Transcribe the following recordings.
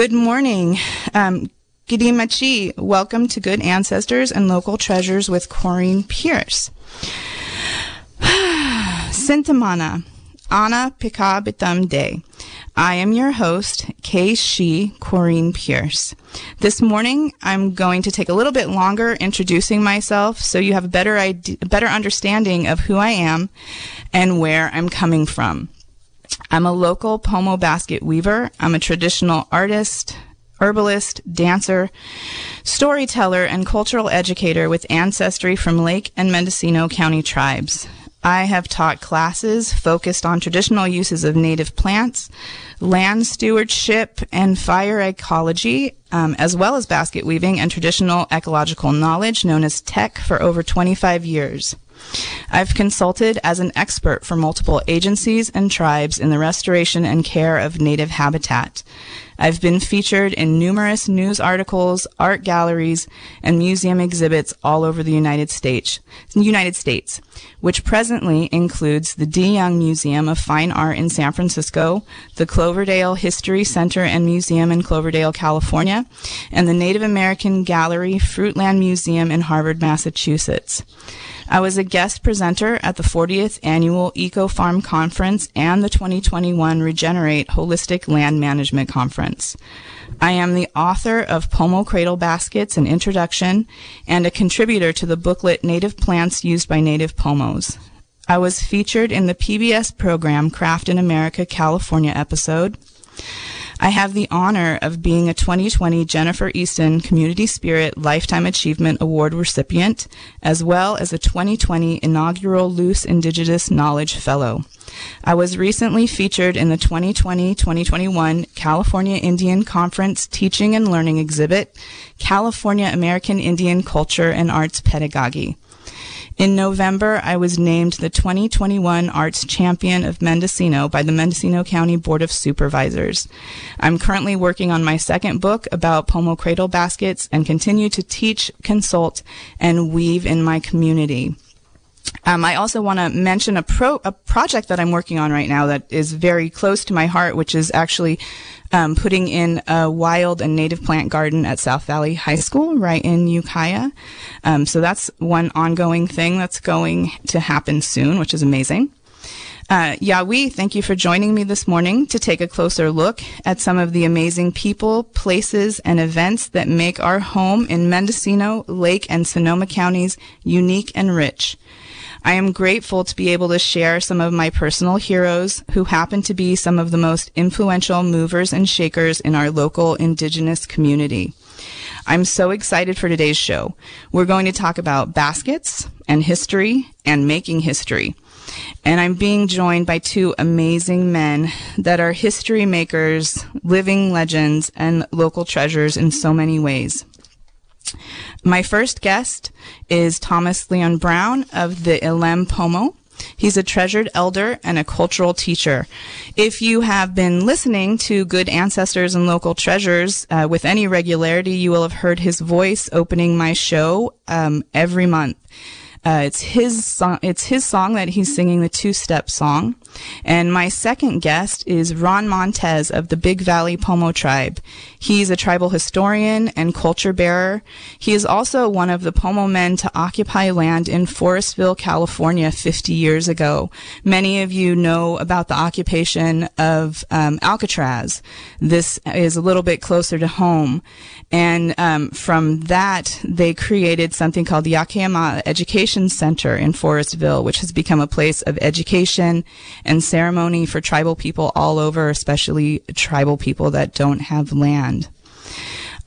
Good morning. Um, Gidimachi, welcome to Good Ancestors and Local Treasures with Corine Pearce. Sintamana, Ana Pikabitam Day. I am your host, Kay She Corine Pearce. This morning, I'm going to take a little bit longer introducing myself so you have a better idea, better understanding of who I am and where I'm coming from. I'm a local pomo basket weaver. I'm a traditional artist, herbalist, dancer, storyteller, and cultural educator with ancestry from Lake and Mendocino County tribes. I have taught classes focused on traditional uses of native plants, land stewardship, and fire ecology, um, as well as basket weaving and traditional ecological knowledge known as TEK for over 25 years. I've consulted as an expert for multiple agencies and tribes in the restoration and care of native habitat. I've been featured in numerous news articles, art galleries, and museum exhibits all over the United States, United States, which presently includes the De Young Museum of Fine Art in San Francisco, the Cloverdale History Center and Museum in Cloverdale, California, and the Native American Gallery Fruitland Museum in Harvard, Massachusetts. I was a guest presenter at the 40th Annual Eco Farm Conference and the 2021 Regenerate Holistic Land Management Conference. I am the author of Pomo Cradle Baskets, an introduction, and a contributor to the booklet Native Plants Used by Native Pomos. I was featured in the PBS program Craft in America California episode. I have the honor of being a 2020 Jennifer Easton Community Spirit Lifetime Achievement Award recipient, as well as a 2020 inaugural Luce Indigenous Knowledge Fellow. I was recently featured in the 2020-2021 California Indian Conference Teaching and Learning Exhibit, California American Indian Culture and Arts Pedagogy. In November, I was named the 2021 Arts Champion of Mendocino by the Mendocino County Board of Supervisors. I'm currently working on my second book about pomo cradle baskets and continue to teach, consult, and weave in my community. Um, I also want to mention a pro a project that I'm working on right now that is very close to my heart, which is actually um, putting in a wild and native plant garden at South Valley High School, right in Ukiah. Um, so that's one ongoing thing that's going to happen soon, which is amazing. Uh, Yahweh, thank you for joining me this morning to take a closer look at some of the amazing people, places, and events that make our home in Mendocino, Lake, and Sonoma counties unique and rich. I am grateful to be able to share some of my personal heroes who happen to be some of the most influential movers and shakers in our local indigenous community. I'm so excited for today's show. We're going to talk about baskets and history and making history. And I'm being joined by two amazing men that are history makers, living legends, and local treasures in so many ways. My first guest is Thomas Leon Brown of the Elem Pomo. He's a treasured elder and a cultural teacher. If you have been listening to Good Ancestors and Local Treasures uh, with any regularity, you will have heard his voice opening my show um, every month. Uh, it's his song. It's his song that he's singing the two-step song. And my second guest is Ron Montez of the Big Valley Pomo tribe. He's a tribal historian and culture bearer. He is also one of the Pomo men to occupy land in Forestville, California 50 years ago. Many of you know about the occupation of um, Alcatraz. This is a little bit closer to home. And um, from that, they created something called the Ya-Ka-Ama Education Center in Forestville, which has become a place of education and ceremony for tribal people all over, especially tribal people that don't have land.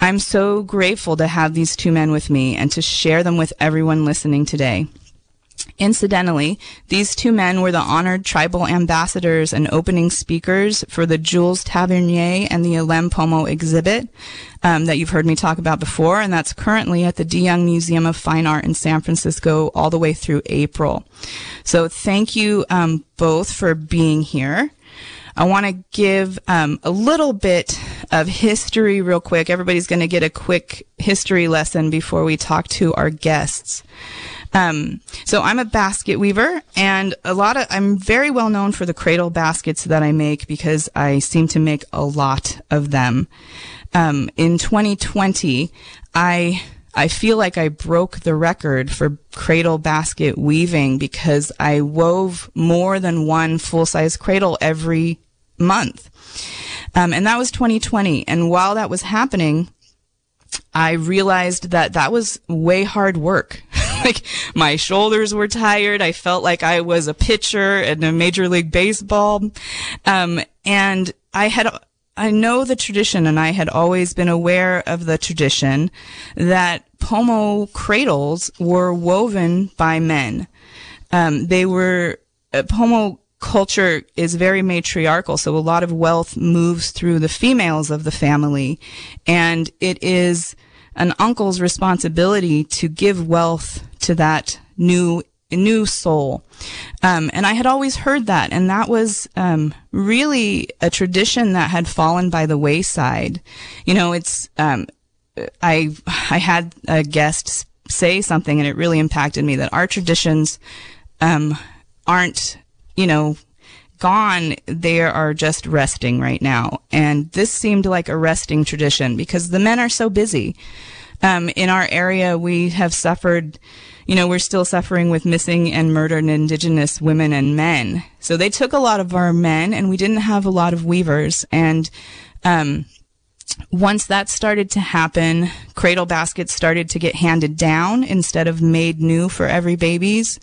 I'm so grateful to have these two men with me and to share them with everyone listening today. Incidentally, these two men were the honored tribal ambassadors and opening speakers for the Jules Tavernier and the Elem Pomo exhibit um, that you've heard me talk about before, and that's currently at the DeYoung Museum of Fine Art in San Francisco all the way through April. So thank you um, both for being here. I want to give um, a little bit of history real quick. Everybody's going to get a quick history lesson before we talk to our guests. Um, so I'm a basket weaver and a lot of, I'm very well known for the cradle baskets that I make because I seem to make a lot of them. Um, in 2020, I, I feel like I broke the record for cradle basket weaving because I wove more than one full size cradle every month. Um, and that was 2020. And while that was happening, I realized that that was way hard work. like my shoulders were tired. I felt like I was a pitcher in a major league baseball. Um, and I had, I know the tradition and I had always been aware of the tradition that pomo cradles were woven by men. Um, they were, uh, pomo culture is very matriarchal, so a lot of wealth moves through the females of the family, and it is an uncle's responsibility to give wealth to that new new soul. Um, and I had always heard that, and that was um, really a tradition that had fallen by the wayside. You know, it's um, I I had a guest say something, and it really impacted me that our traditions um, aren't you know gone, they are just resting right now. And this seemed like a resting tradition because the men are so busy. Um, in our area, we have suffered, you know, we're still suffering with missing and murdered indigenous women and men. So they took a lot of our men and we didn't have a lot of weavers. And, um, once that started to happen, cradle baskets started to get handed down instead of made new for every babies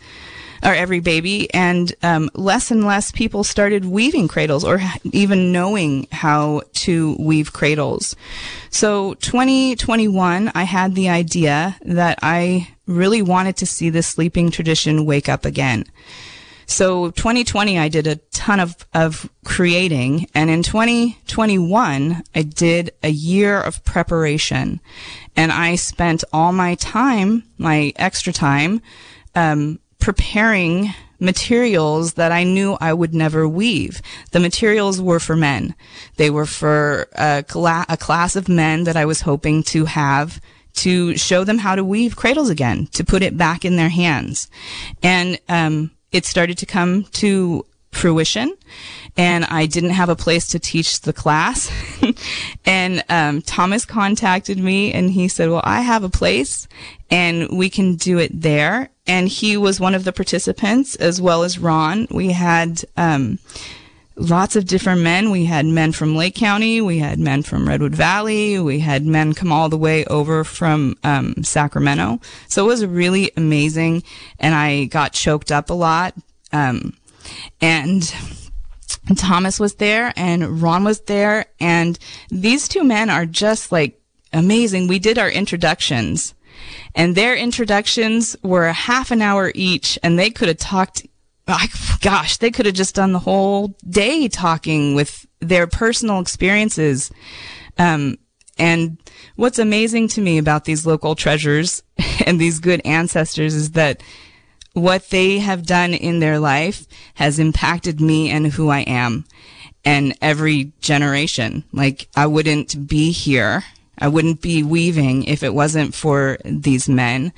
or every baby, and um, less and less people started weaving cradles or even knowing how to weave cradles. So 2021, I had the idea that I really wanted to see the sleeping tradition wake up again. So 2020, I did a ton of, of creating. And in 2021, I did a year of preparation. And I spent all my time, my extra time, um, preparing materials that I knew I would never weave. The materials were for men. They were for a, cla- a class of men that I was hoping to have to show them how to weave cradles again, to put it back in their hands. And um, it started to come to fruition and I didn't have a place to teach the class. and um, Thomas contacted me and he said, Well, I have a place and we can do it there. And he was one of the participants as well as Ron. We had um, lots of different men. We had men from Lake County, we had men from Redwood Valley, we had men come all the way over from um, Sacramento. So it was really amazing, and I got choked up a lot. Um, and Thomas was there and Ron was there and these two men are just like amazing. We did our introductions and their introductions were a half an hour each and they could have talked gosh, they could have just done the whole day talking with their personal experiences. Um, and what's amazing to me about these local treasures and these good ancestors is that what they have done in their life has impacted me and who I am and every generation. Like I wouldn't be here. I wouldn't be weaving if it wasn't for these men.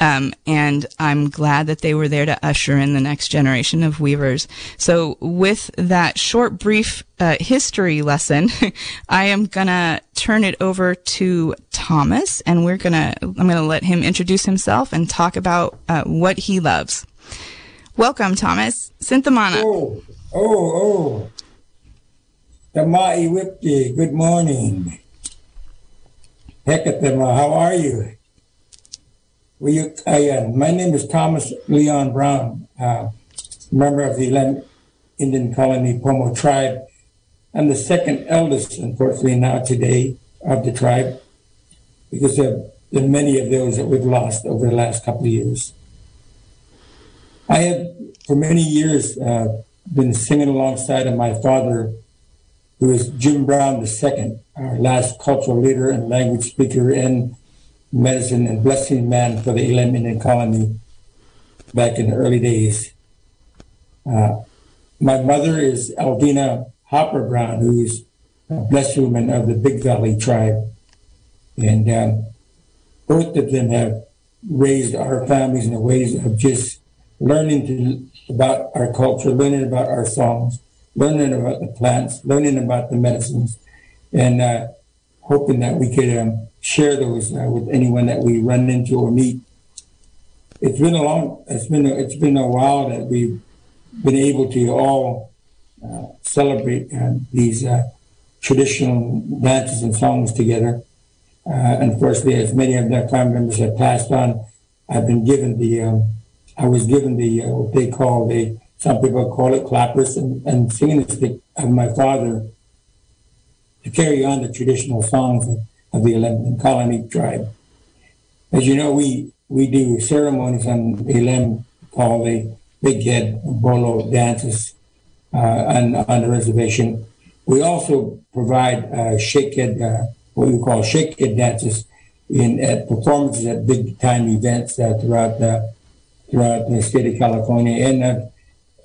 Um, and I'm glad that they were there to usher in the next generation of weavers. So with that short, brief uh, history lesson, I am gonna turn it over to Thomas, and we're gonna I'm gonna let him introduce himself and talk about uh, what he loves. Welcome, Thomas. Sinthamana. Oh, oh, oh. Tamai Wipti, good morning. Hekatema, how are you? Uh, my name is Thomas Leon Brown, uh, member of the Indian Colony Pomo tribe. I'm the second eldest, unfortunately, now today of the tribe because of the many of those that we've lost over the last couple of years. I have, for many years, uh, been singing alongside of my father, who is Jim Brown II, our last cultural leader and language speaker in medicine and blessing man for the Elem colony back in the early days. Uh, my mother is Alvina Hopper Brown, who's a blessed woman of the Big Valley tribe. And um, both of them have raised our families in the ways of just learning to, about our culture, learning about our songs, learning about the plants, learning about the medicines, and uh, hoping that we could um, share those uh, with anyone that we run into or meet. It's been a long, it's been a, it's been a while that we've been able to all uh, celebrate uh, these uh, traditional dances and songs together. Uh, unfortunately, as many of their family members have passed on, I've been given the um, I was given the uh, what they call the some people call it clappers and, and singing stick of my father to carry on the traditional songs of, the Elem colony tribe. As you know, we we do ceremonies on the Elem called the Big Head Bolo dances uh, on, on the reservation. We also provide uh, shake head, uh, what we call shake head dances in at performances at big time events uh, throughout the throughout the state of California, and I've,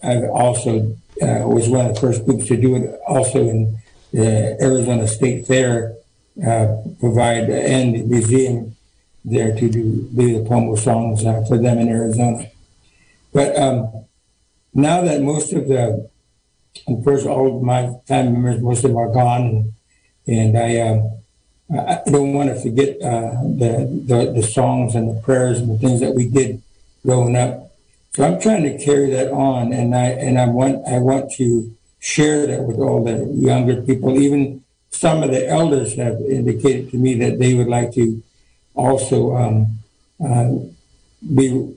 I've also uh, was one of the first groups to do it. Also in the Arizona State Fair, uh, provide and museum there to do, do the Pomo songs uh, for them in Arizona. But um, now that most of the, of course, all of my family members, most of them are gone, and, and I. Um, I don't want to forget uh, the, the, the songs and the prayers and the things that we did growing up. So I'm trying to carry that on, and I and I want I want to share that with all the younger people. Even some of the elders have indicated to me that they would like to also um, uh, be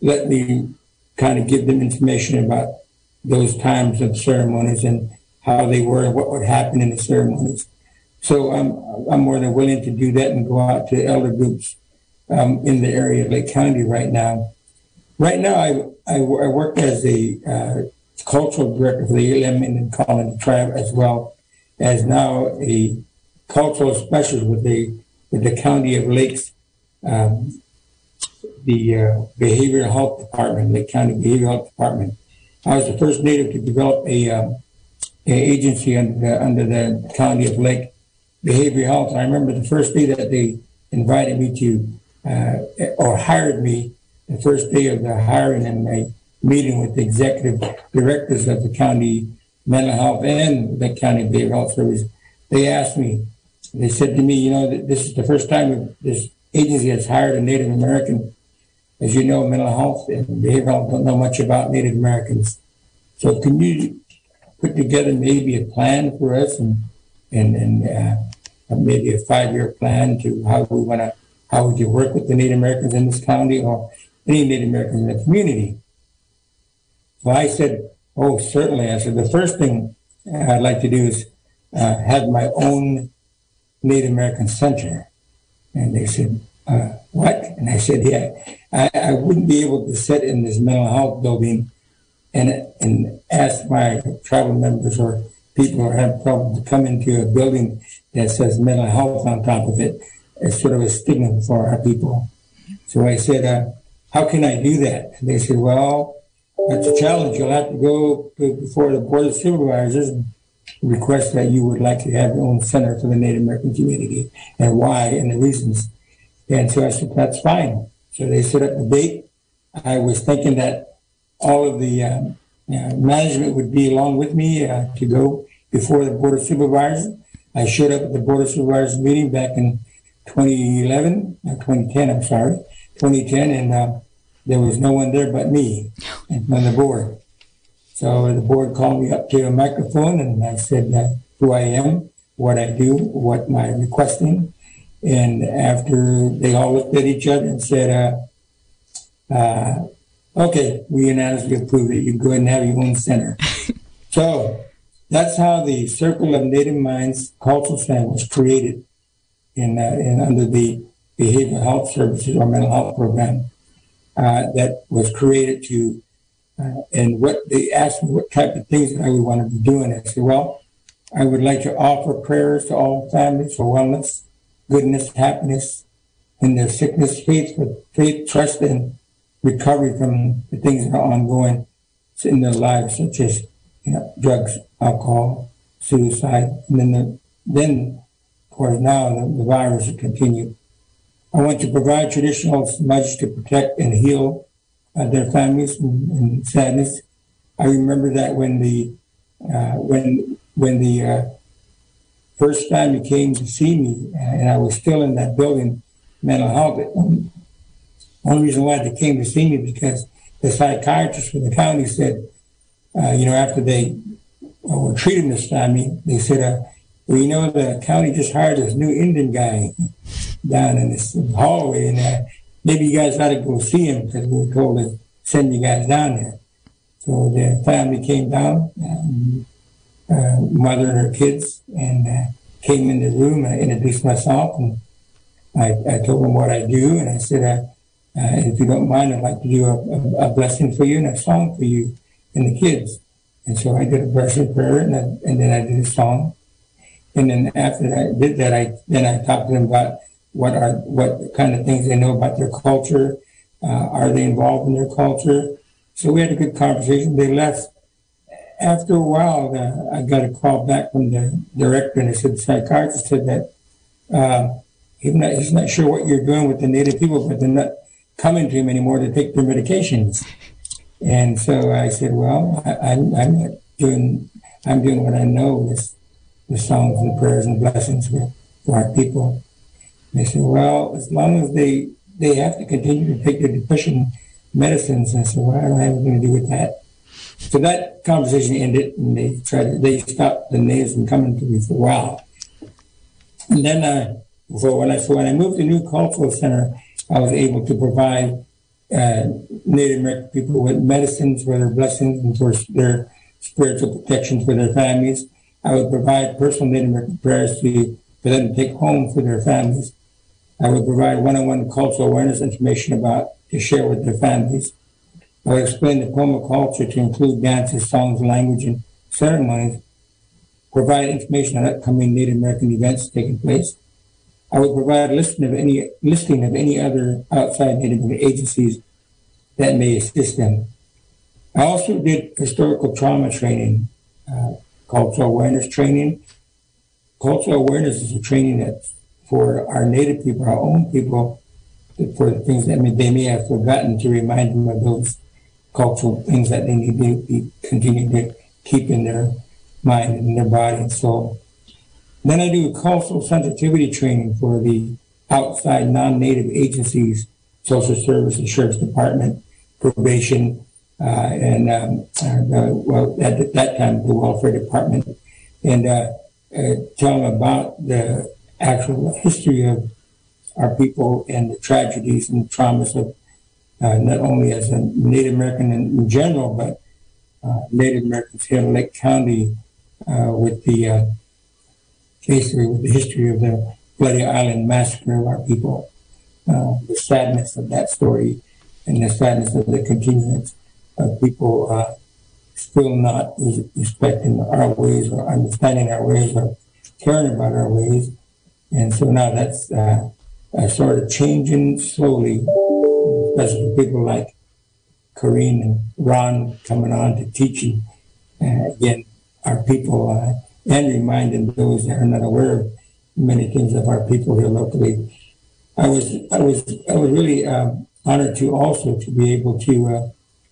let me kind of give them information about those times of ceremonies and how they were and what would happen in the ceremonies. So I'm I'm more than willing to do that and go out to elder groups um, in the area of Lake County right now Right now, I, I, I work as a uh, cultural director for the Elem Indian Colony Tribe, as well as now a cultural specialist with the with the County of Lakes, um, the uh, Behavioral Health Department, Lake County Behavioral Health Department. I was the first native to develop a, um, a agency under the, under the County of Lake Behavioral Health. I remember the first day that they invited me to uh, or hired me the first day of the hiring and my meeting with the executive directors of the county mental health and the county behavioral health service, they asked me, they said to me, you know, this is the first time this agency has hired a Native American. As you know, mental health and behavioral don't know much about Native Americans. So can you put together maybe a plan for us and and, and uh, maybe a five-year plan to how we want to how would you work with the Native Americans in this county or any Native Americans in the community. So I said, oh, certainly. I said, the first thing I'd like to do is uh, have my own Native American center. And they said, uh, what? And I said, yeah, I, I wouldn't be able to sit in this mental health building and, and ask my tribal members or people who have problems to come into a building that says mental health on top of it. It's sort of a stigma for our people. So I said, uh, how can I do that? And they said, well, that's a challenge. You'll have to go before the board of supervisors and request that you would like to have your own center for the Native American community and why and the reasons. And so I said, that's fine. So they set up a date. I was thinking that all of the um, uh, management would be along with me uh, to go before the Board of Supervisors. I showed up at the Board of Supervisors meeting back in 2011, uh, 2010, I'm sorry, 2010, and uh, there was no one there but me and on the board. So the board called me up to a microphone and I said uh, who I am, what I do, what my requesting. And after they all looked at each other and said, uh, uh, okay, we unanimously approve it. You go ahead and have your own center. so that's how the Circle of Native Minds Cultural Center was created in, uh, in under the Behavioral Health Services or Mental Health Program that was created to, uh, and what they asked me what type of things that I would want to be doing. I said, well, I would like to offer prayers to all families for wellness, goodness, happiness, in their sickness, faith, faith, trust, and recovery from the things that are ongoing in their lives, such as you know, drugs, alcohol, suicide, and then the, then, of course, now the, the virus will continue. I want to provide traditional measures to protect and heal uh, their families in, sadness. I remember that when the uh, when when the uh, first family came to see me, and I was still in that building, mental health. The only reason why they came to see me because the psychiatrist from the county said, uh, you know, after they uh, were treating this time, they said, uh, well, you know, the county just hired this new Indian guy down in this hallway, and uh, maybe you guys ought to go see him because we were told to send you guys down there. So the family came down, um, uh, mother and her kids, and uh, came in the room. I introduced myself, and I, I told them what I do, and I said, uh, uh, if you don't mind, I'd like to do a, a, a, blessing for you and a song for you and the kids. And so I did a blessing prayer, and, I, and then I did a song. And then after I did that, I then I talked to them about what are what kind of things they know about their culture. Uh, are they involved in their culture? So we had a good conversation. They left. After a while, I got a call back from the director, and I said the psychiatrist said that uh, he's not he's not sure what you're doing with the native people, but they're not coming to him anymore to take their medications. And so I said, well, I, am I'm doing I'm doing what I know is the songs and prayers and blessings for our people. They said, well, as long as they they have to continue to take their depression medicines, I said, well, I don't have anything to do with that. So that conversation ended, and they tried to, they stopped the natives from coming to me for a while. And then, uh, so when I so when I moved to New Cultural Center, I was able to provide uh, Native American people with medicines for their blessings and for their spiritual protection for their families. I would provide personal Native American prayers to, for them to take home for their families. I would provide one-on-one cultural awareness information about to share with their families. I would explain the Pomo culture to include dances, songs, language, and ceremonies. Provide information on upcoming Native American events taking place. I would provide a listing of any listing of any other outside Native American agencies that may assist them. I also did historical trauma training, uh, cultural awareness training. Cultural awareness is a training that's for our native people, our own people, for the things that they may have forgotten to remind them of those cultural things that they need to be, continue to keep in their mind and their body and soul. Then I do cultural sensitivity training for the outside non-native agencies, social services, sheriff's department, probation, uh, and um, uh, well, at that time the welfare department, and uh, uh, tell them about the actual history of our people and the tragedies and traumas of uh, not only as a Native American in, in general, but uh, Native Americans here in Lake County uh, with the uh, basically with the history of the Bloody Island massacre of our people, uh, the sadness of that story, and the sadness of the continuance of people uh, still not respecting our ways or understanding our ways or caring about our ways. And so now that's uh, uh, sort of changing slowly, especially people like Corine and Ron coming on to teaching uh, again our people uh, and reminding those that are not aware of many things of our people here locally. I was I was I was really um, honored to also to be able to. Uh,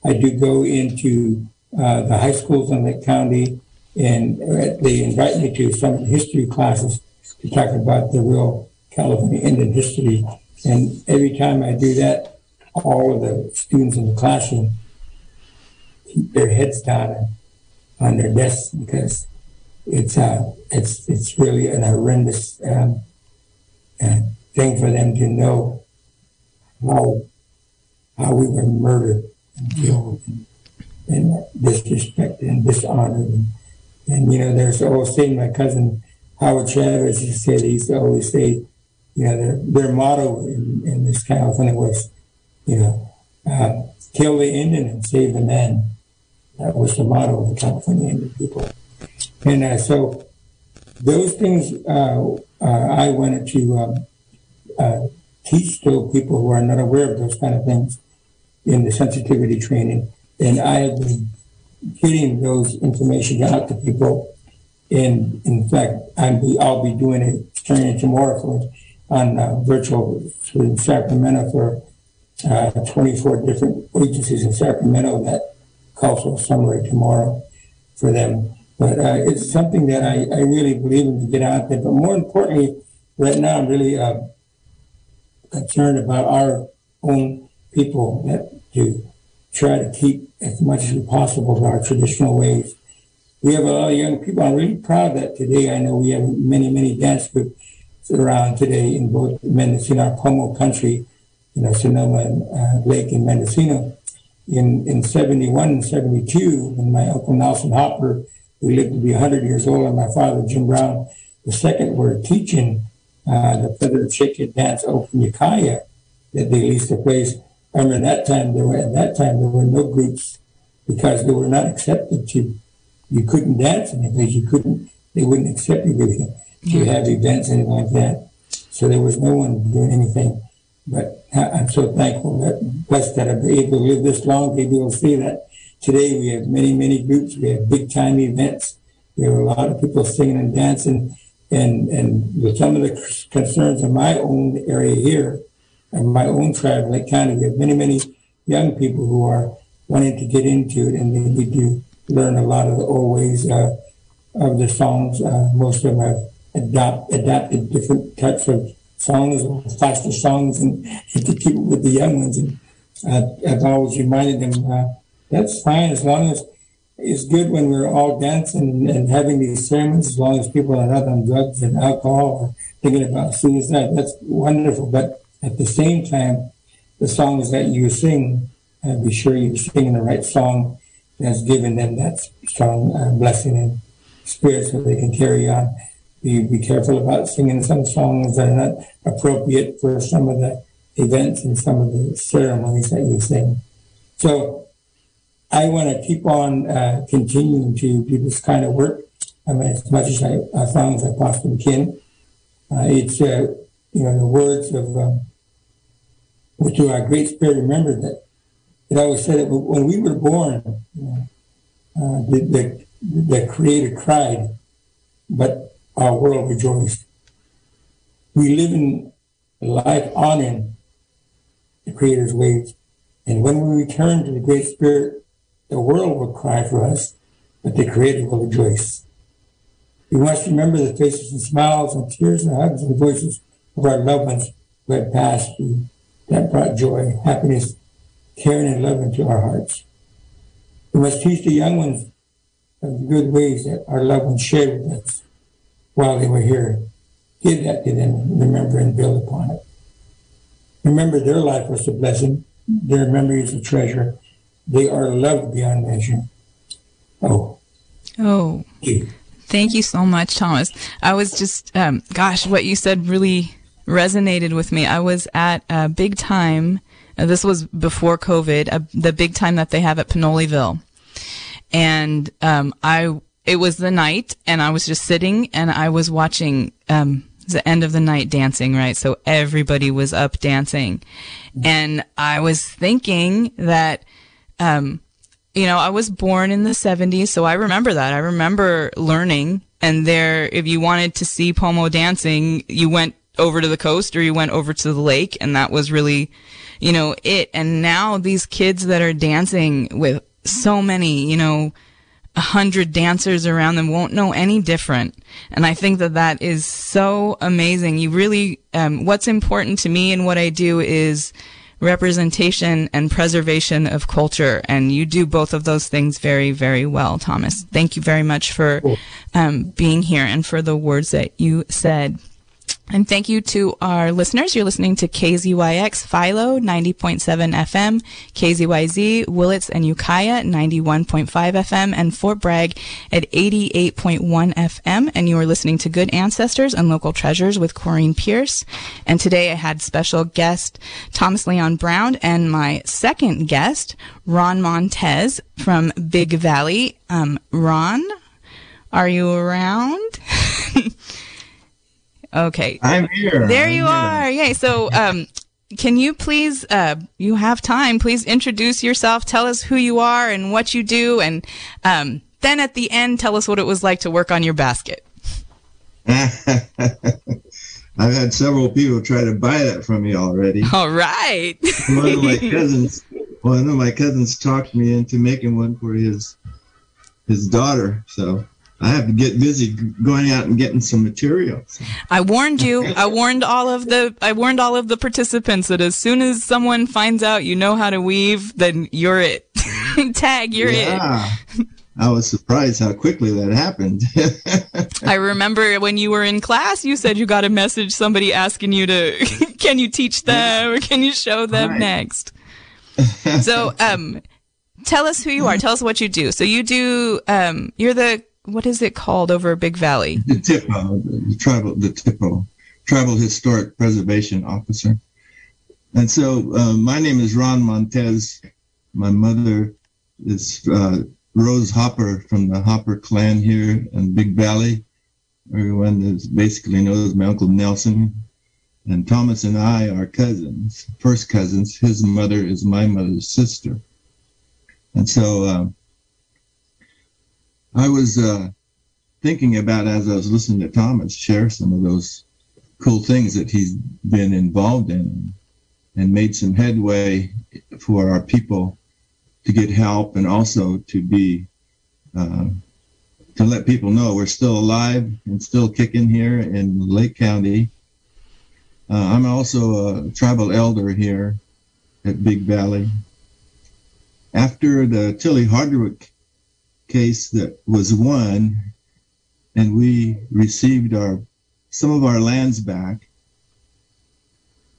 I do go into uh, the high schools in Lake County, and uh, they invite me to some history classes to talk about the real California Indian history. And every time I do that, all of the students in the classroom keep their heads down on their desks because it's uh, it's it's really an horrendous um, uh, thing for them to know how how we were murdered and killed and, and disrespected and dishonored and, and you know there's always thing my cousin Howard Chavez he said he used to always say you know their their motto in, in this California was you know uh, kill the Indian and save the man that was the motto of the California Indian people and uh, so those things uh, uh, I wanted to um, uh, teach to people who are not aware of those kind of things in the sensitivity training. And I have been getting those information out to people. And in fact, I'll be doing a training tomorrow for on uh, virtual in Sacramento for uh, 24 different agencies in Sacramento that a summary tomorrow for them. But uh, it's something that I, I really believe in to get out there. But more importantly, right now I'm really uh, concerned about our own people that to try to keep as much as possible of our traditional ways. We have a lot of young people. I'm really proud that today I know we have many, many dance groups around today in both Mendocino, our Pomo country, you know, Sonoma and uh, Lake in Mendocino. In, in 71 and 72, when my uncle Nelson Hopper who lived to be 100 years old, and my father, Jim Brown, the second were teaching uh, the Feathered chicken dance open Ukiah that they leased a place. I remember that time there were at that time there were no groups because they were not accepted to. You couldn't dance in place. You couldn't. They wouldn't accept you to, to have events and anything like that. So there was no one doing anything. But I'm so thankful that blessed that I've been able to live this long to be able to see that Today we have many, many groups. We have big time events. We have a lot of people singing and dancing. And, and with some of the concerns in my own area here, and my own tribe, Lake County, we have many, many young people who are wanting to get into it and they need to learn a lot of the old ways uh, of the songs. Uh, most of them have adopt, adapted different types of songs, faster songs, and, and to keep with the young ones. And uh, I've always reminded them uh, that's fine as long as it's good when we're all dancing and having these sermons, as long as people are not on drugs and alcohol or thinking about suicide. That's wonderful. But at the same time, the songs that you sing, uh, be sure you're singing the right song that's given them that strong uh, blessing and spirit so they can carry on. Be, be careful about singing some songs that are not appropriate for some of the events and some of the ceremonies that you sing. So I want to keep on uh, continuing to do this kind of work. I mean, as much as I, as long as I possibly can. Uh, it's, uh, you know, the words of, um, which our great spirit remembered that it always said that when we were born, you know, uh, the, the, the Creator cried, but our world rejoiced. We live in life honoring the Creator's ways. And when we return to the Great Spirit, the world will cry for us, but the Creator will rejoice. We must remember the faces and smiles and tears and hugs and voices of our loved ones who had passed through that brought joy, happiness, caring, and love into our hearts. We must teach the young ones of the good ways that our loved ones shared with us while they were here. Give that to them remember and build upon it. Remember their life was a blessing, their memory is a treasure, they are loved beyond measure. Oh. Oh. Thank you so much, Thomas. I was just, um, gosh, what you said really resonated with me. I was at a big time. Uh, this was before COVID, uh, the big time that they have at Pinoleville. And, um, I, it was the night and I was just sitting and I was watching, um, the end of the night dancing, right? So everybody was up dancing. And I was thinking that um, you know, I was born in the 70s, so I remember that. I remember learning. And there, if you wanted to see Pomo dancing, you went over to the coast or you went over to the lake. And that was really you know, it. And now these kids that are dancing with so many, you know, a hundred dancers around them won't know any different. And I think that that is so amazing. You really, um, what's important to me and what I do is representation and preservation of culture. And you do both of those things very, very well, Thomas. Thank you very much for um, being here and for the words that you said. And thank you to our listeners. You're listening to KZYX Philo 90.7 FM, KZYZ Willits and Ukiah 91.5 FM, and Fort Bragg at 88.1 FM. And you are listening to Good Ancestors and Local Treasures with Corine Pearce. And today I had special guest Thomas Leon Brown and my second guest, Ron Montez from Big Valley. Um, Ron, are you around? Okay. I'm here. There I'm you here. are. Yay. So, um, can you please, uh, you have time, please introduce yourself, tell us who you are and what you do, and um, then at the end, tell us what it was like to work on your basket. I've had several people try to buy that from me already. All right. one of my cousins, one of my cousins talked me into making one for his his daughter. So I have to get busy going out and getting some materials. I warned you. I warned all of the I warned all of the participants that as soon as someone finds out you know how to weave, then you're it. Tag, you're yeah. it. I was surprised how quickly that happened. I remember when you were in class, you said you got a message, somebody asking you to, can you teach them or can you show them right. next? So, um, tell us who you are. Tell us what you do. So you do, um, you're the, what is it called over Big Valley? The THPO, the tribal, the THPO, Tribal Historic Preservation Officer. And so, uh, my name is Ron Montez. My mother is, uh, Rose Hopper from the Hopper clan here in Big Valley. Everyone is basically knows my Uncle Nelson. And Thomas and I are cousins, first cousins. His mother is my mother's sister. And so uh, I was uh, thinking about as I was listening to Thomas share some of those cool things that he's been involved in and made some headway for our people to get help and also to be uh, to let people know we're still alive and still kicking here in Lake County. Uh, I'm also a tribal elder here at Big Valley. After the Tillie Hardwick case that was won, and we received our some of our lands back,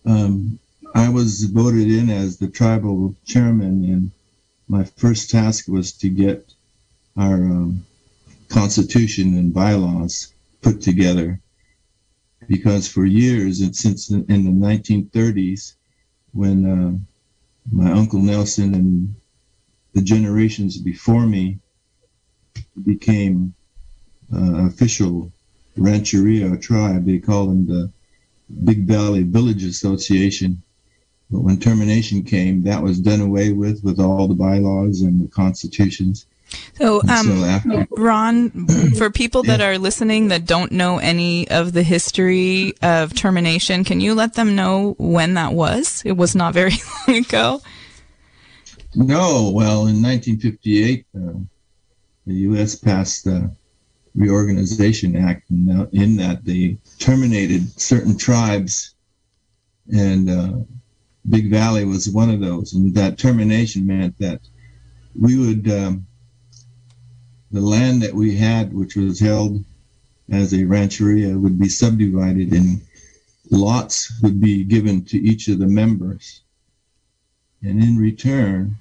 um, I was voted in as the tribal chairman and my first task was to get our um, constitution and bylaws put together. Because for years and since in the 1930s when uh, my uncle nelson and the generations before me became uh, official rancheria tribe they call them the big valley village association but when termination came, that was done away with, with all the bylaws and the constitutions. So, um, so after, Ron, for people that are listening that don't know any of the history of termination, can you let them know when that was? It was not very long ago. No, well, in 1958, uh, the U.S. passed the Reorganization Act, and in that they terminated certain tribes and uh, Big Valley was one of those, and that termination meant that we would um, the land that we had, which was held as a rancheria, would be subdivided, and lots would be given to each of the members, and in return,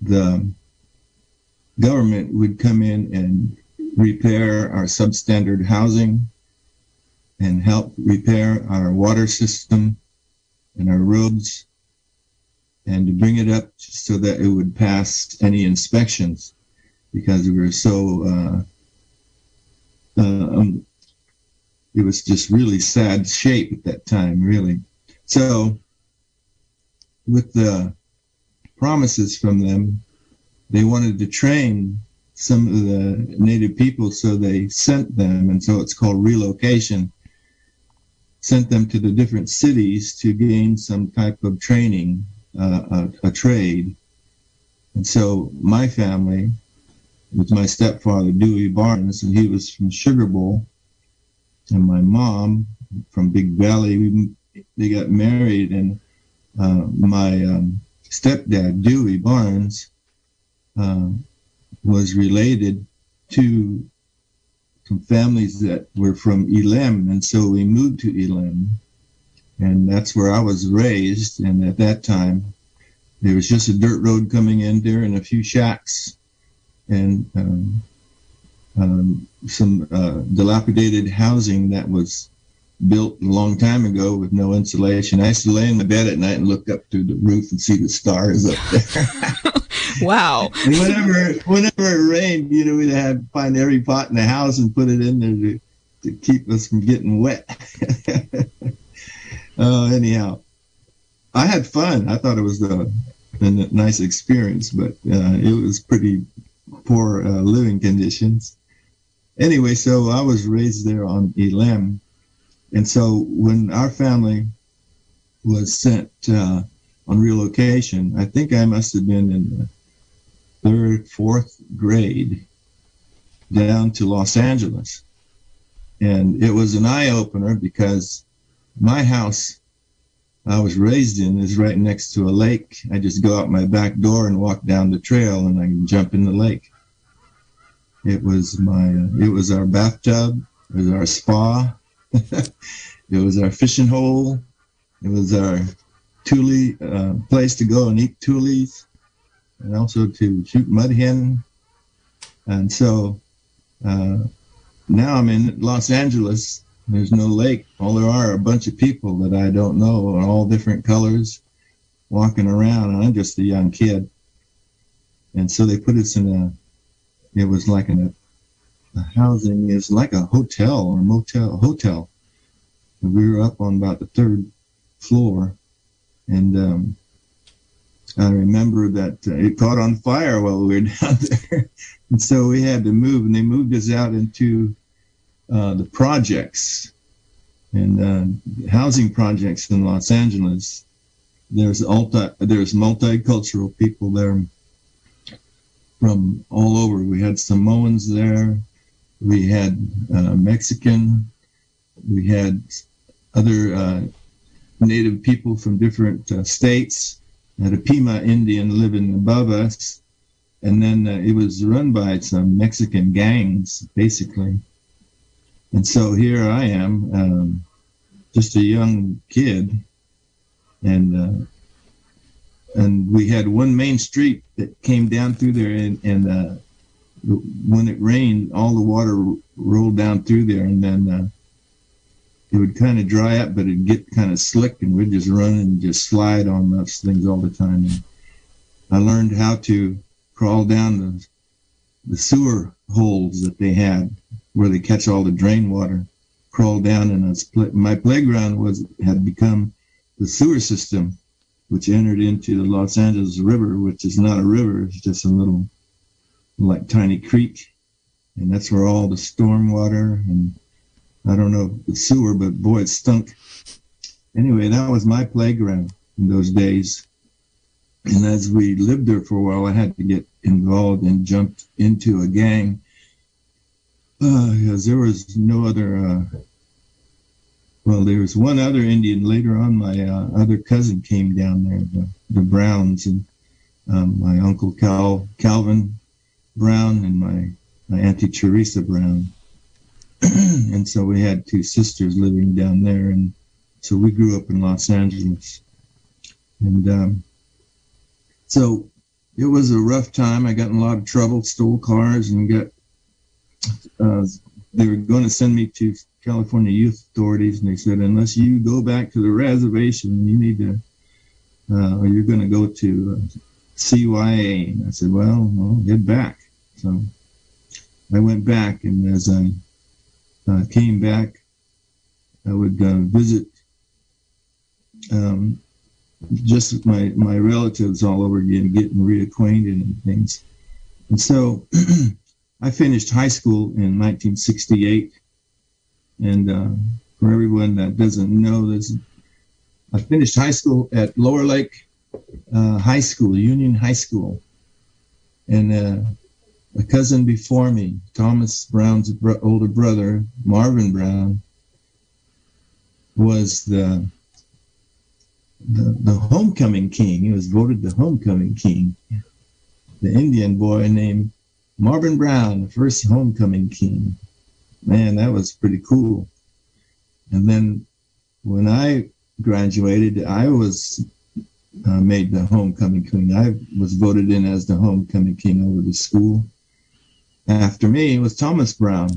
the government would come in and repair our substandard housing and help repair our water system and our roads and to bring it up so that it would pass any inspections because we were so uh, uh, um, it was just really sad shape at that time really. So with the promises from them they wanted to train some of the native people so they sent them and so it's called relocation sent them to the different cities to gain some type of training uh, a, a, trade. And so my family, with my stepfather Dewey Barnes, and he was from Sugar Bowl, and my mom from Big Valley, we, they got married, and uh, my um, stepdad Dewey Barnes uh, was related to some families that were from Elem, and so we moved to Elem, and that's where I was raised. And at that time, there was just a dirt road coming in there and a few shacks, and um, um, some uh, dilapidated housing that was built a long time ago with no insulation. I used to lay in my bed at night and look up through the roof and see the stars up there. wow. whenever whenever it rained, you know, we'd have find every pot in the house and put it in there to, to keep us from getting wet. uh, anyhow, I had fun. I thought it was a, a nice experience, but uh, it was pretty poor uh, living conditions. Anyway, so I was raised there on Elem. And so when our family was sent uh, on relocation, I think I must have been in third, fourth grade down to Los Angeles. And it was an eye opener because my house I was raised in is right next to a lake. I just go out my back door and walk down the trail and I can jump in the lake. It was my, it was our bathtub. It was our spa. it was our fishing hole. It was our tule uh, place to go and eat tules and also to shoot mud hen. And so uh, now I'm in Los Angeles. There's no lake. All there are, are a bunch of people that I don't know, in all different colors, walking around. And I'm just a young kid. And so they put us in a, it was like a, a housing, is like a hotel or a motel, hotel. And we were up on about the third floor. And um, I remember that uh, it caught on fire while we were down there. and so we had to move, and they moved us out into uh, the projects and uh, housing projects in Los Angeles. There's, multi, there's multicultural people there from all over. We had Samoans there, we had uh, Mexican, we had other uh, native people from different uh, states had a Pima Indian living above us. And then uh, it was run by some Mexican gangs, basically. And so here I am, um, just a young kid. And, uh, and we had one main street that came down through there and, and uh, when it rained, all the water rolled down through there. And then uh, it would kind of dry up, but it'd get kind of slick, and we'd just run and just slide on those things all the time. And I learned how to crawl down the, the sewer holes that they had where they catch all the drain water, crawl down, and my playground was had become the sewer system, which entered into the Los Angeles River, which is not a river; it's just a little, like tiny creek, and that's where all the storm water and I don't know the sewer, but boy, it stunk. Anyway, that was my playground in those days. And as we lived there for a while, I had to get involved and jumped into a gang uh, there was no other. Uh, well, there was one other Indian. Later on, my uh, other cousin came down there, the, the Browns, and um, my uncle Cal Calvin Brown and my, my auntie Teresa Brown. and so we had two sisters living down there, and so we grew up in Los Angeles, and um, so it was a rough time. I got in a lot of trouble, stole cars, and got. Uh, they were going to send me to California Youth Authorities, and they said unless you go back to the reservation, you need to, uh, or you're going to go to uh, CYA. And I said, well, I'll head back. So I went back, and as I uh, came back, I would uh, visit um, just my, my relatives all over again, getting reacquainted and things. And so I finished high school in 1968. And uh, for everyone that doesn't know this, I finished high school at Lower Lake uh, high school, Union High School, and uh, a cousin before me, Thomas Brown's bro- older brother, Marvin Brown, was the, the the homecoming king. He was voted the homecoming king. The Indian boy named Marvin Brown, the first homecoming king. Man, that was pretty cool. And then when I graduated, I was uh, made the homecoming king. I was voted in as the homecoming king over the school. After me was Thomas Brown.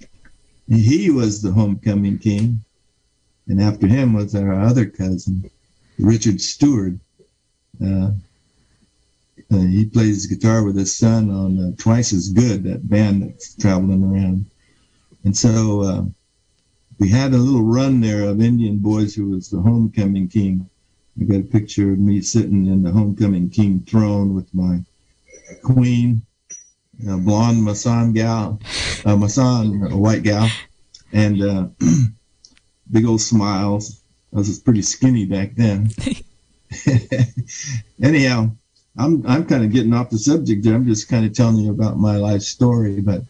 he was the homecoming king. And after him was our other cousin, Richard Stewart. Uh, uh, he plays guitar with his son on uh, Twice as Good, that band that's traveling around. And so uh, we had a little run there of Indian boys who was the homecoming king. I got a picture of me sitting in the homecoming king throne with my queen, a blonde Masan gal, uh, Masan, a white gal, and uh, big old smiles. I was pretty skinny back then. Anyhow, I'm I'm kind of getting off the subject there. I'm just kind of telling you about my life story. But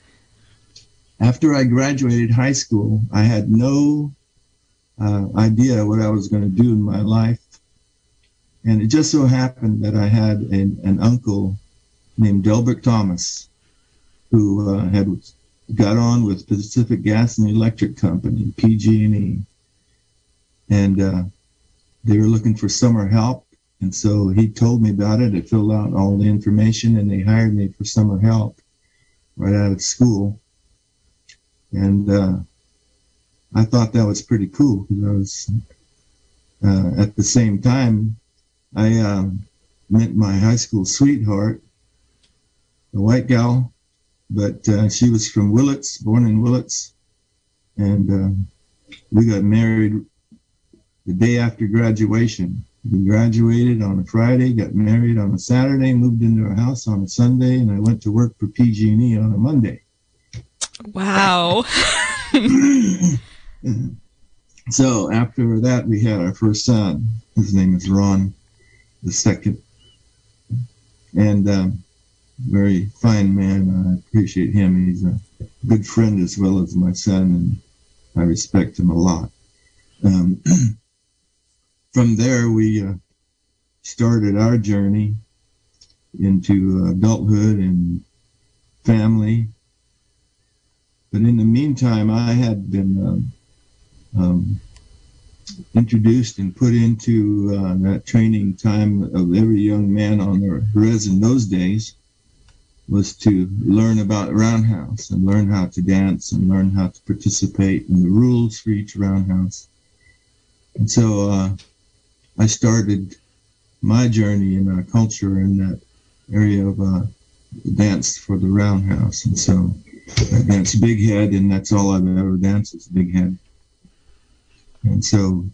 after I graduated high school, I had no uh, idea what I was going to do in my life, and it just so happened that I had an, an uncle named Delbert Thomas, who uh, had got on with Pacific Gas and Electric Company (PG&E), and uh, they were looking for summer help and so he told me about it. I filled out all the information and they hired me for summer help right out of school. And uh, I thought that was pretty cool because I was, uh, at the same time, I um, met my high school sweetheart, a white gal, but uh, she was from Willits, born in Willits. And uh, we got married the day after graduation. We graduated on a Friday, got married on a Saturday, moved into our house on a Sunday, and I went to work for PG&E on a Monday. Wow. so after that, we had our first son. His name is Ron, the second, and um, very fine man. I appreciate him. He's a good friend as well as my son, and I respect him a lot. Um, from there, we uh, started our journey into adulthood and family. But in the meantime, I had been um, um, introduced and put into uh, that training time of every young man on the res in those days was to learn about roundhouse and learn how to dance and learn how to participate in the rules for each roundhouse. And so uh, I started my journey in our culture in that area of uh, dance for the roundhouse. And so I danced big head, and that's all I've ever danced is big head. And so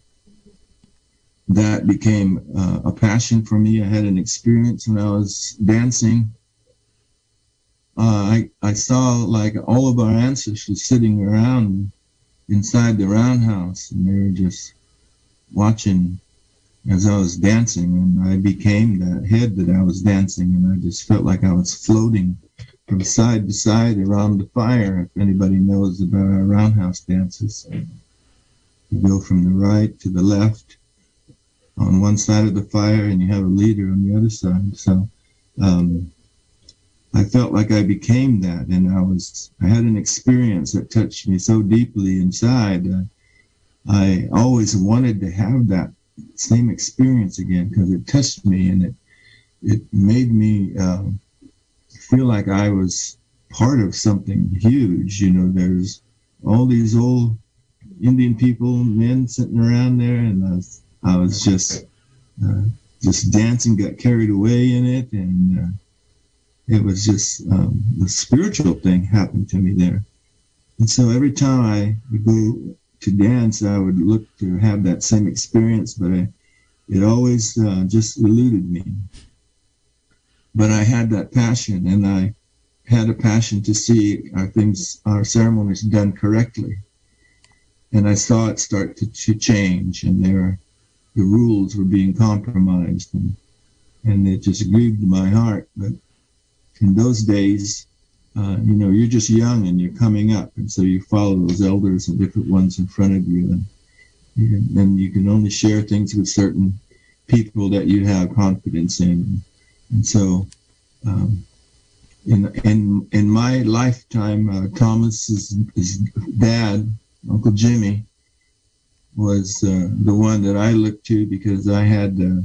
that became uh, a passion for me. I had an experience when I was dancing. Uh, I, I saw like all of our ancestors sitting around inside the roundhouse, and they were just watching as I was dancing, and I became that head that I was dancing, and I just felt like I was floating from side to side around the fire. If anybody knows about our roundhouse dances, you go from the right to the left on one side of the fire, and you have a leader on the other side. So um, I felt like I became that, and I was I had an experience that touched me so deeply inside. Uh, I always wanted to have that same experience again because it touched me and it it made me um, feel like I was part of something huge. You know, there's all these old Indian people, men sitting around there, and I was, I was just uh, just dancing, got carried away in it, and uh, it was just um, the spiritual thing happened to me there. And so every time I would go to dance, I would look to have that same experience, but I, it always uh, just eluded me. But I had that passion, and I had a passion to see our things, our ceremonies done correctly. And I saw it start to, to change, and there, the rules were being compromised, and and it just grieved my heart. But in those days, uh, you know, you're just young and you're coming up, and so you follow those elders and different ones in front of you, and and you can only share things with certain people that you have confidence in, and so. Um, in in in my lifetime, uh, Thomas's his dad, Uncle Jimmy, was uh, the one that I looked to because I had uh,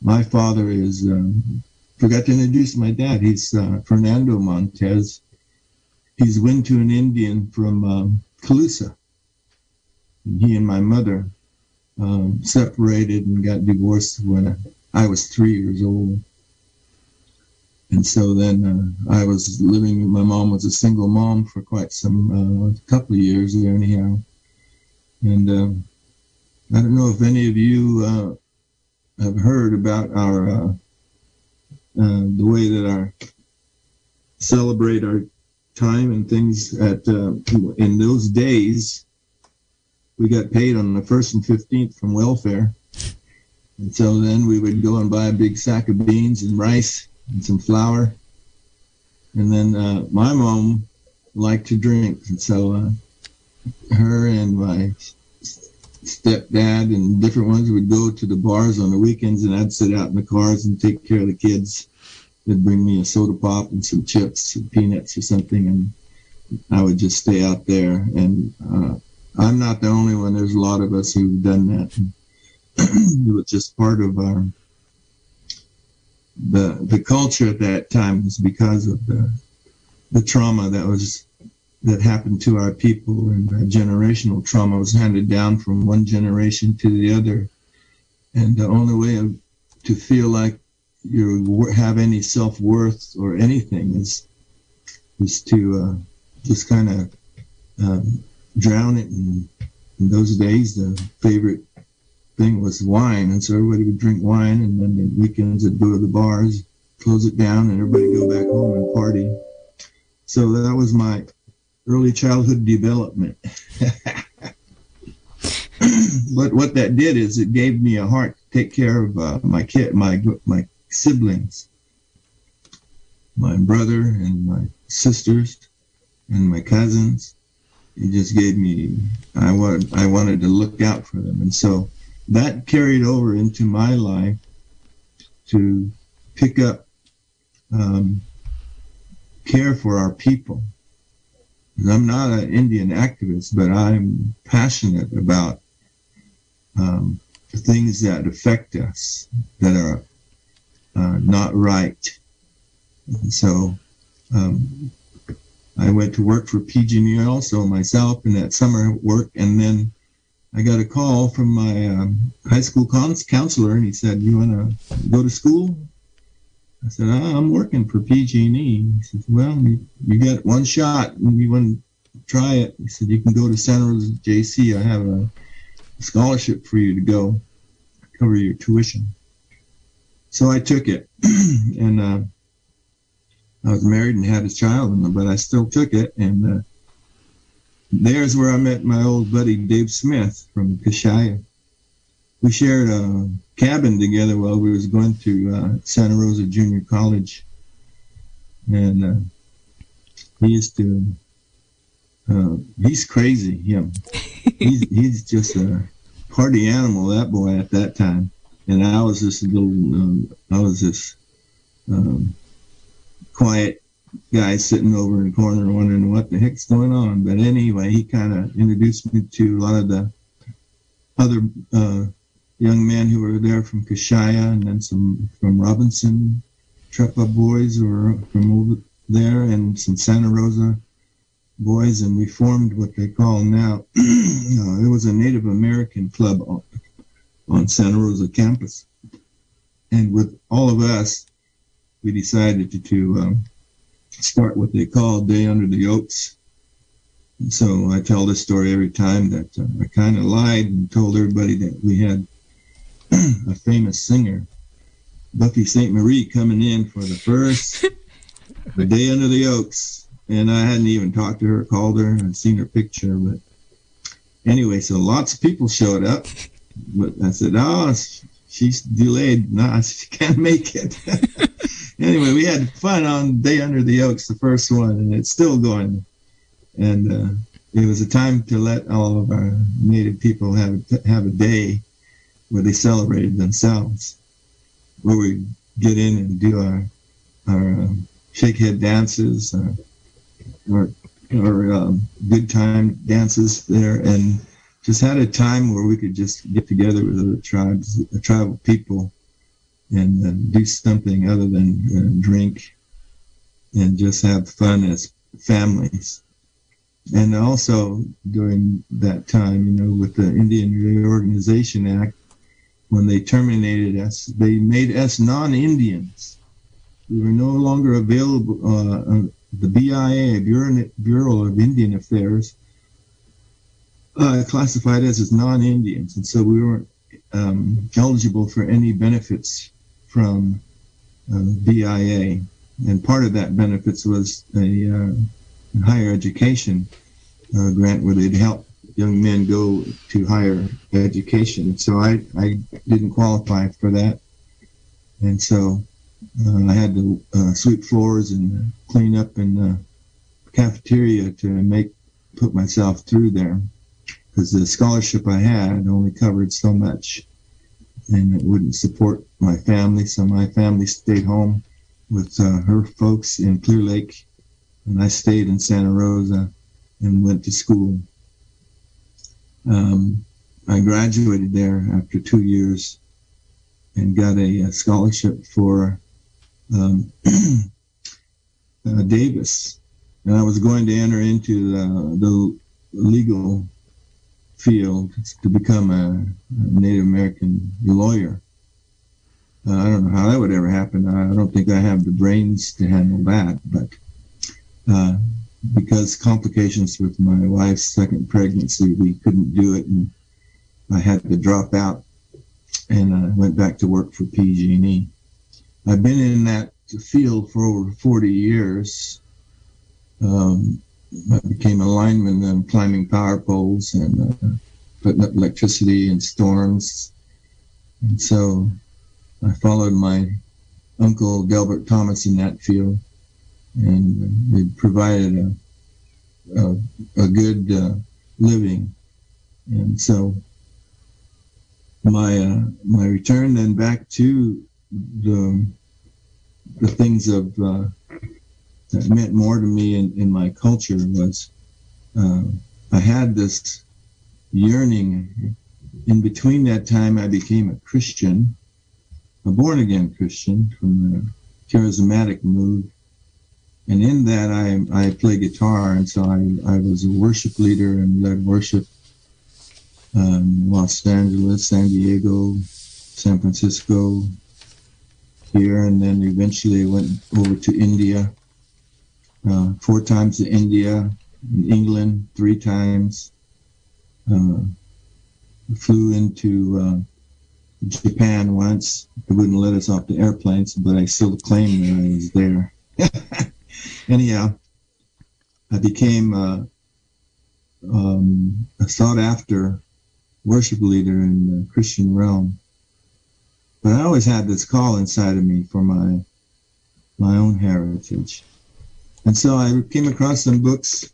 my father is um, forgot to introduce my dad. He's uh, Fernando Montez. He's Wintun Indian from um, Colusa. He and my mother um, separated and got divorced when I was three years old. And so then uh, I was living. My mom was a single mom for quite some uh, couple of years there, anyhow. And uh, I don't know if any of you uh, have heard about our uh, uh, the way that our celebrate our time and things at in those days. We got paid on the first and fifteenth from welfare. And so then we would go and buy a big sack of beans and rice and some flour. And then uh, my mom liked to drink, and so uh, her and my stepdad and different ones would go to the bars on the weekends, and I'd sit out in the cars and take care of the kids. They'd bring me a soda pop and some chips and peanuts or something, and I would just stay out there. And uh, I'm not the only one. There's a lot of us who've done that. it was just part of our the the culture at that time was because of the the trauma that was that happened to our people and generational trauma was handed down from one generation to the other. And the only way of, to feel like you have any self-worth or anything is is to uh, just kind of um, drown it. In, in those days the favorite thing was wine, and so everybody would drink wine, and then the weekends would go to the bars, close it down, and everybody go back home and party. So that was my early childhood development. but what that did is it gave me a heart to take care of uh, my kid, my my siblings, my brother and my sisters, and my cousins. It just gave me I wanted I wanted to look out for them, and so that carried over into my life to pick up um, care for our people. I'm not an Indian activist, but I'm passionate about um, the things that affect us that are uh, not right. And so um, I went to work for PG&E also myself in that summer work, and then I got a call from my um, high school counselor, and he said, "You want to go to school?" I said, oh, "I'm working for PG&E." He said, "Well, you, you got one shot, you want to try it." He said, "You can go to Santa Rosa JC. I have a scholarship for you to go cover your tuition." So I took it, and uh, I was married and had a child, but I still took it, and uh, there's where I met my old buddy Dave Smith from Kashaya. We shared a cabin together while we was going to uh, Santa Rosa Junior College, and uh, he used to. Uh, he's crazy. Him. he's he's just a party animal. That boy at that time, and I was this little. Um, I was this um, quiet guy sitting over in the corner wondering what the heck's going on. But anyway, he kind of introduced me to a lot of the other uh, young men who were there from Kashaya and then some from Robinson, Trepa boys who were from over there and some Santa Rosa boys. And we formed what they call now, uh, it was a Native American club on, on Santa Rosa campus. And with all of us, we decided to, to um, start what they call Day Under the Oaks. And so I tell this story every time that uh, I kind of lied and told everybody that we had a famous singer, Buffy Sainte-Marie, coming in for the first the Day Under the Oaks. And I hadn't even talked to her, called her, and seen her picture. But anyway, so lots of people showed up. But I said, oh, she's delayed. Nah, she can't make it. anyway, we had fun on Day Under the Oaks, the first one, and it's still going. And uh, it was a time to let all of our native people have have a day where they celebrated themselves, where we get in and do our our um, shake head dances, uh, or or um, good time dances there, and just had a time where we could just get together with other tribes, the tribal people, and uh, do something other than uh, drink and just have fun as families. And also during that time, you know, with the Indian Reorganization Act, when they terminated us, they made us non-Indians. We were no longer available. Uh, uh the BIA, Bureau, of Indian Affairs, uh, classified us as non-Indians, and so we weren't um, eligible for any benefits from uh, BIA. And part of that benefits was a uh, higher education uh, grant where they'd help young men go to higher education. So I, I didn't qualify for that. And so uh, I had to uh, sweep floors and clean up in the cafeteria to make put myself through there because the scholarship I had only covered so much and it wouldn't support my family. So my family stayed home with uh, her folks in Clear Lake, and I stayed in Santa Rosa and went to school. Um, I graduated there after two years and got a, a scholarship for um, uh, Davis. And I was going to enter into the, the legal field to become a, a Native American lawyer. Uh, I don't know how that would ever happen. I don't think I have the brains to handle that, but uh, because complications with my wife's second pregnancy, we couldn't do it, and I had to drop out, and I went back to work for PG&E. I've been in that field for over 40 years. Um, I became a lineman and climbing power poles and uh, putting up electricity in storms. And so I followed my uncle Delbert Thomas in that field, and it provided a a, a good uh, living. And so my uh, my return then back to the the things of uh, that meant more to me in, in my culture was uh, I had this yearning. In between that time, I became a Christian, a born again Christian from the charismatic move. And in that, I, I play guitar. And so I, I was a worship leader and led worship um, Los Angeles, San Diego, San Francisco, here. And then eventually I went over to India uh, four times to India, in England three times. Uh, flew into uh, Japan once. They wouldn't let us off the airplanes, but I still claim that I was there. Anyhow, I became uh, um, a sought after worship leader in the Christian realm. But I always had this call inside of me for my my own heritage. And so I came across some books,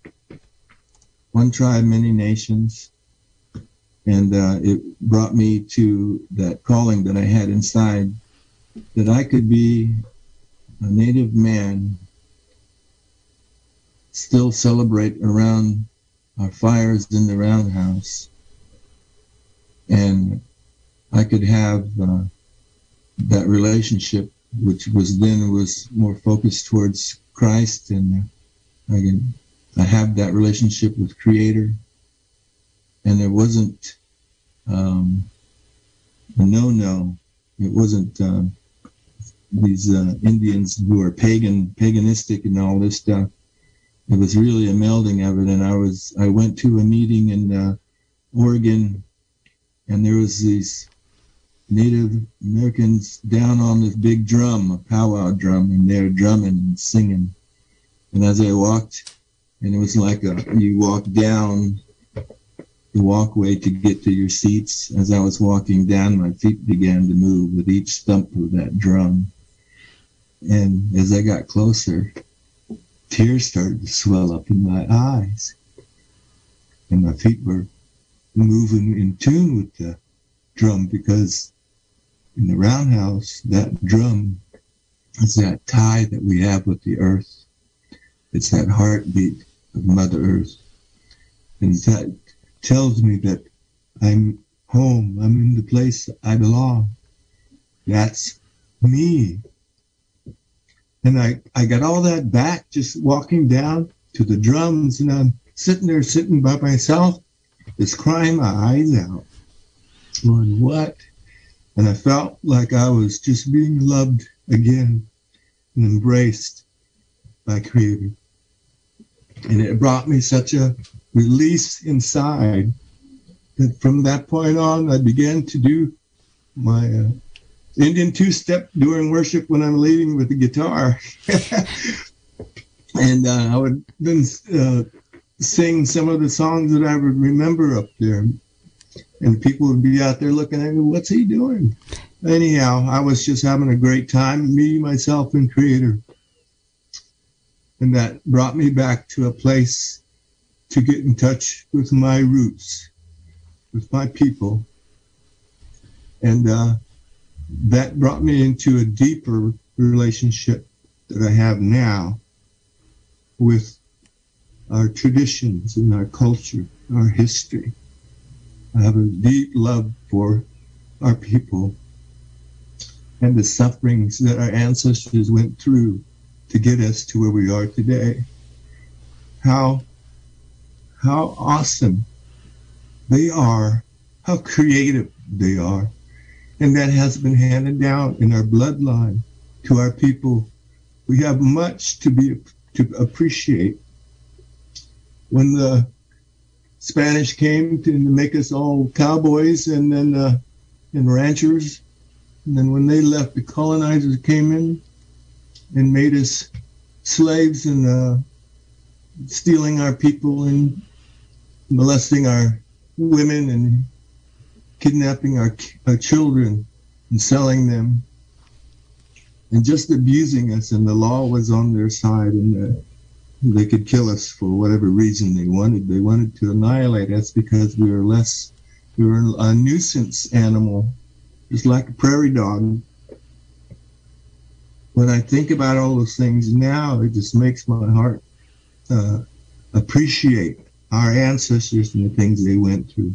One Tribe, Many Nations, and uh, it brought me to that calling that I had inside that I could be a native man, still celebrate around our fires in the roundhouse, and I could have uh, that relationship, which was then was more focused towards Christ and I can I have that relationship with Creator. And there wasn't um, no no. It wasn't uh, these uh, Indians who are pagan, paganistic, and all this stuff. It was really a melding of it. And I was I went to a meeting in uh, Oregon, and there was these Native Americans down on this big drum, a powwow drum, and they're drumming and singing. And as I walked, and it was like a, you walk down the walkway to get to your seats. As I was walking down, my feet began to move with each thump of that drum. And as I got closer, tears started to swell up in my eyes. And my feet were moving in tune with the drum because in the roundhouse, that drum is that tie that we have with the earth. It's that heartbeat of Mother Earth. And that tells me that I'm home. I'm in the place I belong. That's me. And I, I got all that back just walking down to the drums and I'm sitting there sitting by myself, just crying my eyes out. Going, what? And I felt like I was just being loved again and embraced by Creator. And it brought me such a release inside that from that point on, I began to do my uh, Indian two step during worship when I'm leading with the guitar. and uh, I would then uh, sing some of the songs that I would remember up there. And people would be out there looking at me, what's he doing? Anyhow, I was just having a great time, me, myself, and Creator. And that brought me back to a place to get in touch with my roots, with my people. And uh, that brought me into a deeper relationship that I have now with our traditions and our culture, our history. I have a deep love for our people and the sufferings that our ancestors went through to get us to where we are today. How how awesome they are, how creative they are. And that has been handed down in our bloodline to our people. We have much to be to appreciate. When the Spanish came to, make us all cowboys and then uh, and ranchers, and then when they left, the colonizers came in and made us slaves and uh, stealing our people and molesting our women and kidnapping our, our children and selling them and just abusing us and the law was on their side and uh, they could kill us for whatever reason they wanted they wanted to annihilate us because we were less we were a nuisance animal just like a prairie dog when i think about all those things now it just makes my heart uh, appreciate our ancestors and the things they went through.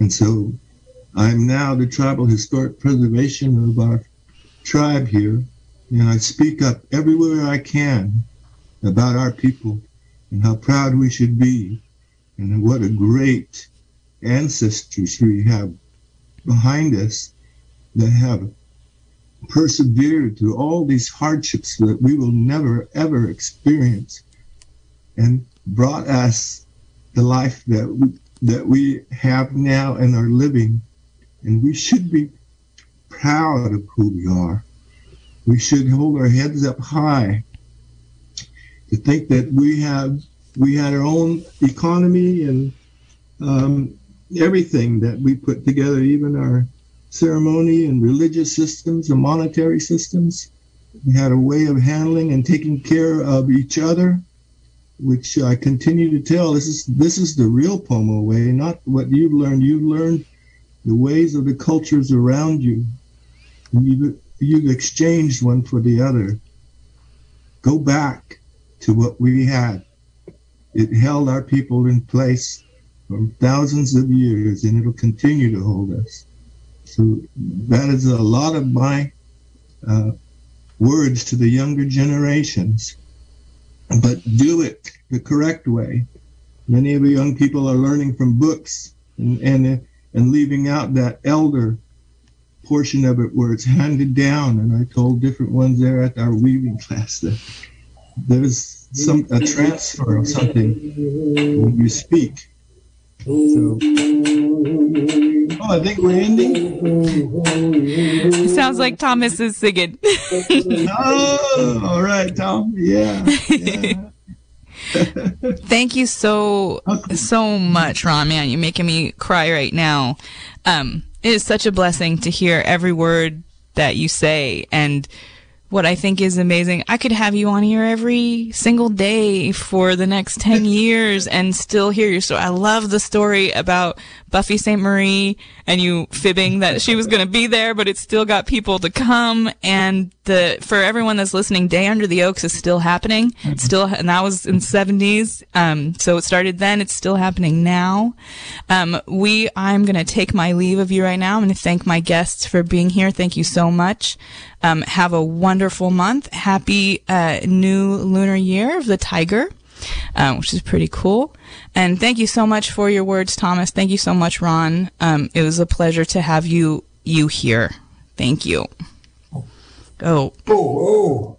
And so I'm now the tribal historic preservation of our tribe here, and I speak up everywhere I can about our people and how proud we should be and what a great ancestors we have behind us that have persevered through all these hardships that we will never ever experience and brought us the life that we, that we have now and are living. And we should be proud of who we are. We should hold our heads up high to think that we have we had our own economy and um, everything that we put together, even our ceremony and religious systems and monetary systems. We had a way of handling and taking care of each other which I continue to tell. This is this is the real Pomo way, not what you've learned. You learned the ways of the cultures around you. You've, you've exchanged one for the other. Go back to what we had. It held our people in place for thousands of years, and it'll continue to hold us. So that is a lot of my uh, words to the younger generations but do it the correct way. Many of the young people are learning from books and, and, and leaving out that elder portion of it where it's handed down. And I told different ones there at our weaving class that there's some a transfer of something when you speak. So, oh, I think we're ending. Sounds like Thomas is singing. oh, all right, Tom. Yeah. yeah. Thank you so so much, Ron. Man, you're making me cry right now. Um, it is such a blessing to hear every word that you say and what I think is amazing. I could have you on here every single day for the next 10 years and still hear your story. I love the story about Buffy Sainte-Marie and you fibbing that she was going to be there, but it still got people to come. And the, for everyone that's listening, Day Under the Oaks is still happening. It's still, and that was in 70s. Um, so it started then. It's still happening now. Um, we, I'm going to take my leave of you right now. I'm going to thank my guests for being here. Thank you so much. Um, have a wonderful month. Happy uh, new lunar year of the tiger, um, which is pretty cool. And thank you so much for your words, Thomas. Thank you so much, Ron. Um, it was a pleasure to have you you here. Thank you. Oh, oh.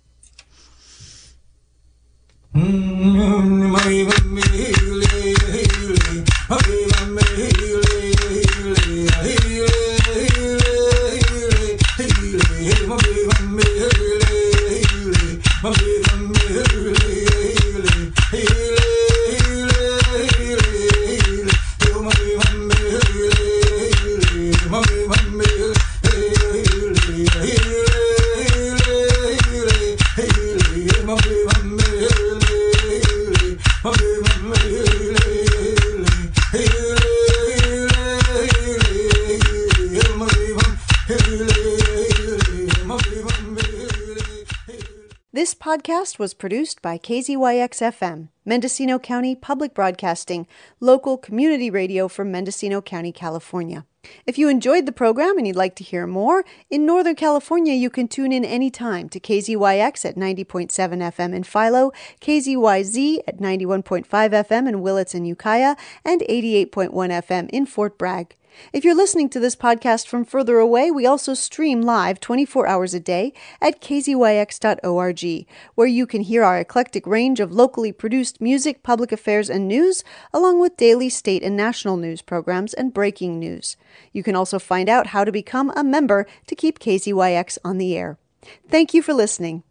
This podcast was produced by KZYX FM, Mendocino County Public Broadcasting, local community radio from Mendocino County, California. If you enjoyed the program and you'd like to hear more, in Northern California you can tune in anytime to KZYX at 90.7 FM in Philo, KZYZ at 91.5 FM in Willits and Ukiah, and 88.1 FM in Fort Bragg. If you're listening to this podcast from further away, we also stream live 24 hours a day at kzyx.org, where you can hear our eclectic range of locally produced music, public affairs, and news, along with daily state and national news programs and breaking news. You can also find out how to become a member to keep KZYX on the air. Thank you for listening.